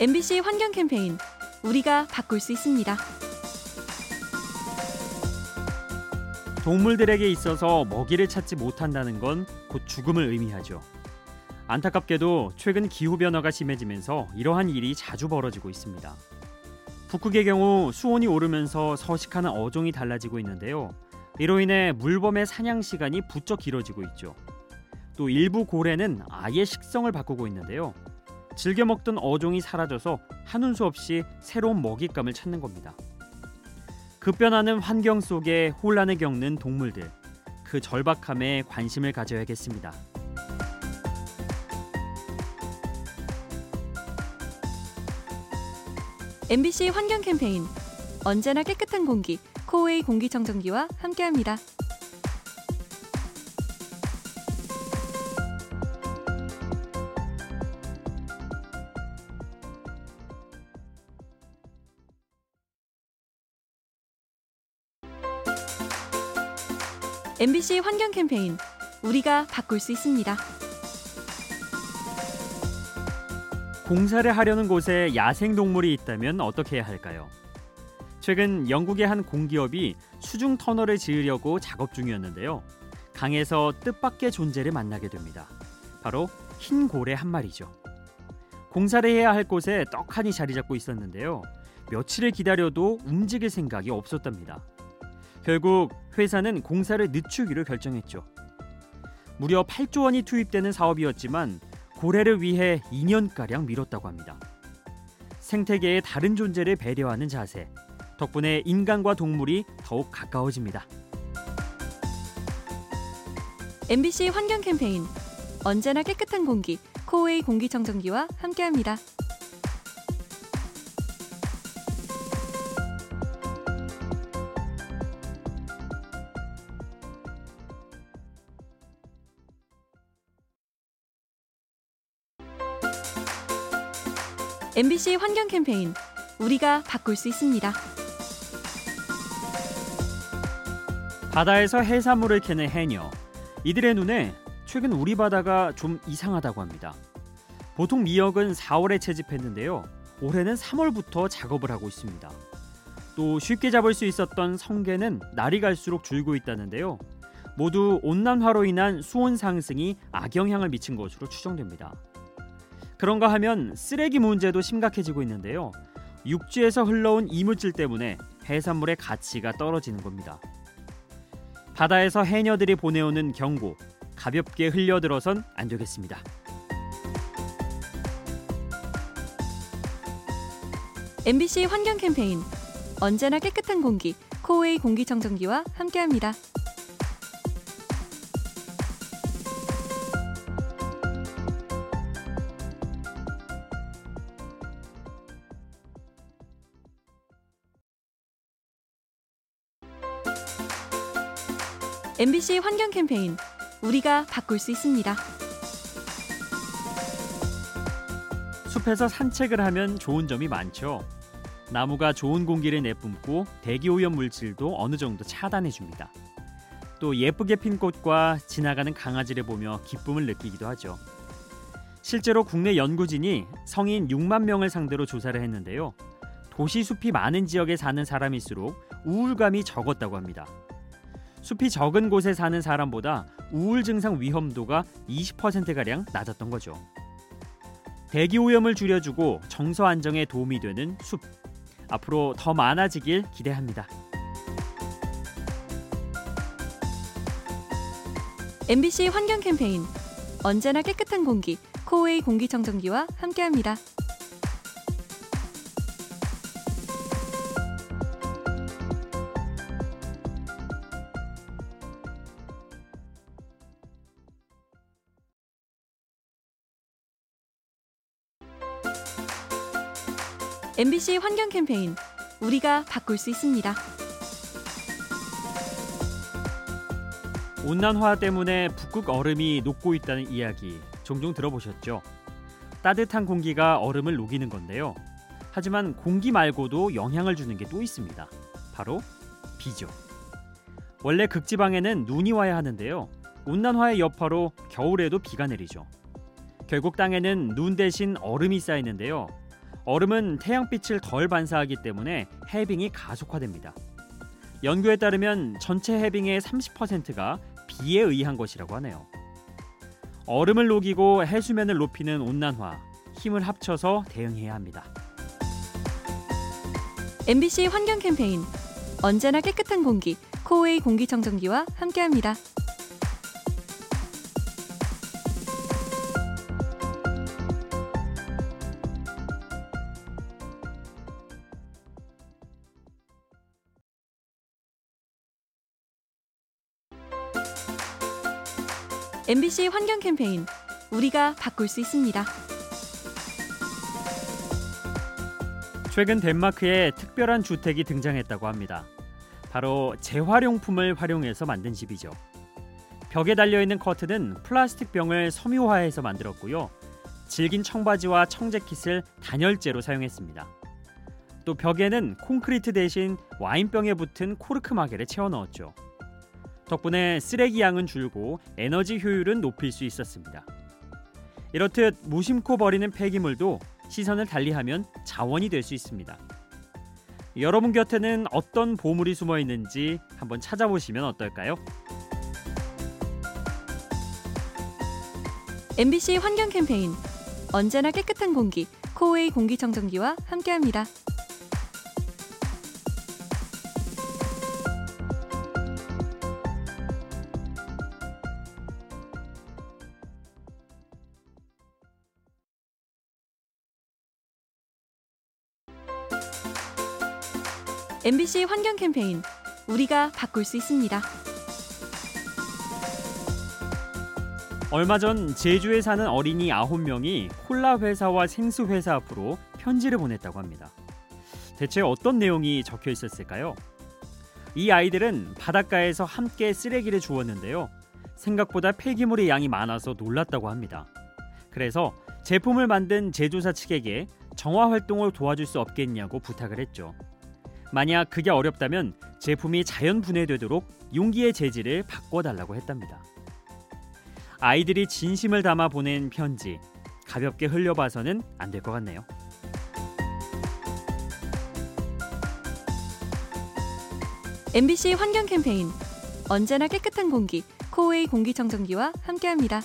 MBC 환경 캠페인 우리가 바꿀 수 있습니다. 동물들에게 있어서 먹이를 찾지 못한다는 건 곧 죽음을 의미하죠. 안타깝게도 최근 기후 변화가 심해지면서 이러한 일이 자주 벌어지고 있습니다. 북극의 경우 수온이 오르면서 서식하는 어종이 달라지고 있는데요. 이로 인해 물범의 사냥 시간이 부쩍 길어지고 있죠. 또 일부 고래는 아예 식성을 바꾸고 있는데요. 즐겨 먹던 어종이 사라져서 한운 수 없이 새로운 먹잇감을 찾는 겁니다. 급변하는 환경 속에 혼란을 겪는 동물들, 그 절박함에 관심을 가져야겠습니다. 환경 캠페인 언제나 깨끗한 공기 코웨이 공기청정기와 함께합니다. MBC 환경 캠페인 우리가 바꿀 수 있습니다. 공사를 하려는 곳에 야생 동물이 있다면 어떻게 해야 할까요? 최근 영국의 한 공기업이 수중 터널을 지으려고 작업 중이었는데요. 강에서 뜻밖의 존재를 만나게 됩니다. 바로 흰 고래 한 마리죠. 공사를 해야 할 곳에 떡하니 자리 잡고 있었는데요. 며칠을 기다려도 움직일 생각이 없었답니다. 결국 회사는 공사를 늦추기로 결정했죠. 무려 8조 원이 투입되는 사업이었지만 고래를 위해 2년가량 미뤘다고 합니다. 생태계의 다른 존재를 배려하는 자세. 덕분에 인간과 동물이 더욱 가까워집니다. MBC 환경 캠페인 언제나 깨끗한 공기 코웨이 공기청정기와 함께합니다. MBC 환경 캠페인 우리가 바꿀 수 있습니다. 바다에서 해산물을 캐는 해녀. 이들의 눈에 최근 우리 바다가 좀 이상하다고 합니다. 보통 미역은 4월에 채집했는데요. 올해는 3월부터 작업을 하고 있습니다. 또 쉽게 잡을 수 있었던 성게는 날이 갈수록 줄고 있다는데요. 모두 온난화로 인한 수온 상승이 악영향을 미친 것으로 추정됩니다. 그런가 하면 쓰레기 문제도 심각해지고 있는데요. 육지에서 흘러온 이물질 때문에 해산물의 가치가 떨어지는 겁니다. 바다에서 해녀들이 보내오는 경고 가볍게 흘려들어선 안 되겠습니다. MBC 환경 캠페인 언제나 깨끗한 공기 코웨이 공기청정기와 함께합니다. MBC 환경 캠페인 우리가 바꿀 수 있습니다. 숲에서 산책을 하면 좋은 점이 많죠. 나무가 좋은 공기를 내뿜고 대기 오염 물질도 어느 정도 차단해 줍니다. 또 예쁘게 핀 꽃과 지나가는 강아지를 보며 기쁨을 느끼기도 하죠. 실제로 국내 연구진이 성인 6만 명을 상대로 조사를 했는데요. 도시 숲이 많은 지역에 사는 사람일수록 우울감이 적었다고 합니다. 숲이 적은 곳에 사는 사람보다 우울 증상 위험도가 20%가량 낮았던 거죠. 대기 오염을 줄여주고 정서 안정에 도움이 되는 숲. 앞으로 더 많아지길 기대합니다. MBC 환경 캠페인 언제나 깨끗한 공기 코웨이 공기청정기와 함께합니다. MBC 환경 캠페인 우리가 바꿀 수 있습니다. 온난화 때문에 북극 얼음이 녹고 있다는 이야기 종종 들어보셨죠? 따뜻한 공기가 얼음을 녹이는 건데요. 하지만 공기 말고도 영향을 주는 게 또 있습니다. 바로 비죠. 원래 극지방에는 눈이 와야 하는데요. 온난화의 여파로 겨울에도 비가 내리죠. 결국 땅에는 눈 대신 얼음이 쌓이는데요. 얼음은 태양빛을 덜 반사하기 때문에 해빙이 가속화됩니다. 연구에 따르면 전체 해빙의 30%가 비에 의한 것이라고 하네요. 얼음을 녹이고 해수면을 높이는 온난화, 힘을 합쳐서 대응해야 합니다. MBC 환경 캠페인 언제나 깨끗한 공기 코웨이 공기청정기와 함께합니다. MBC 환경 캠페인 우리가 바꿀 수 있습니다. 최근 덴마크에 특별한 주택이 등장했다고 합니다. 바로 재활용품을 활용해서 만든 집이죠. 벽에 달려 있는 커튼은 플라스틱 병을 섬유화해서 만들었고요. 질긴 청바지와 청재킷을 단열재로 사용했습니다. 또 벽에는 콘크리트 대신 와인병에 붙은 코르크 마개를 채워 넣었죠. 덕분에 쓰레기 양은 줄고 에너지 효율은 높일 수 있었습니다. 이렇듯 무심코 버리는 폐기물도 시선을 달리하면 자원이 될 수 있습니다. 여러분 곁에는 어떤 보물이 숨어 있는지 한번 찾아보시면 어떨까요? MBC 환경 캠페인 언제나 깨끗한 공기 코웨이 공기청정기와 함께합니다. MBC 환경 캠페인 우리가 바꿀 수 있습니다. 얼마 전 제주에 사는 어린이 9명이 콜라 회사와 생수 회사 앞으로 편지를 보냈다고 합니다. 대체 어떤 내용이 적혀 있었을까요? 이 아이들은 바닷가에서 함께 쓰레기를 주웠는데요. 생각보다 폐기물의 양이 많아서 놀랐다고 합니다. 그래서 제품을 만든 제조사 측에게 정화 활동을 도와줄 수 없겠냐고 부탁을 했죠. 만약 그게 어렵다면 제품이 자연 분해되도록 용기의 재질을 바꿔달라고 했답니다. 아이들이 진심을 담아 보낸 편지 가볍게 흘려봐서는 안 될 것 같네요. 환경 캠페인 언제나 깨끗한 공기 코웨이 공기청정기와 함께합니다.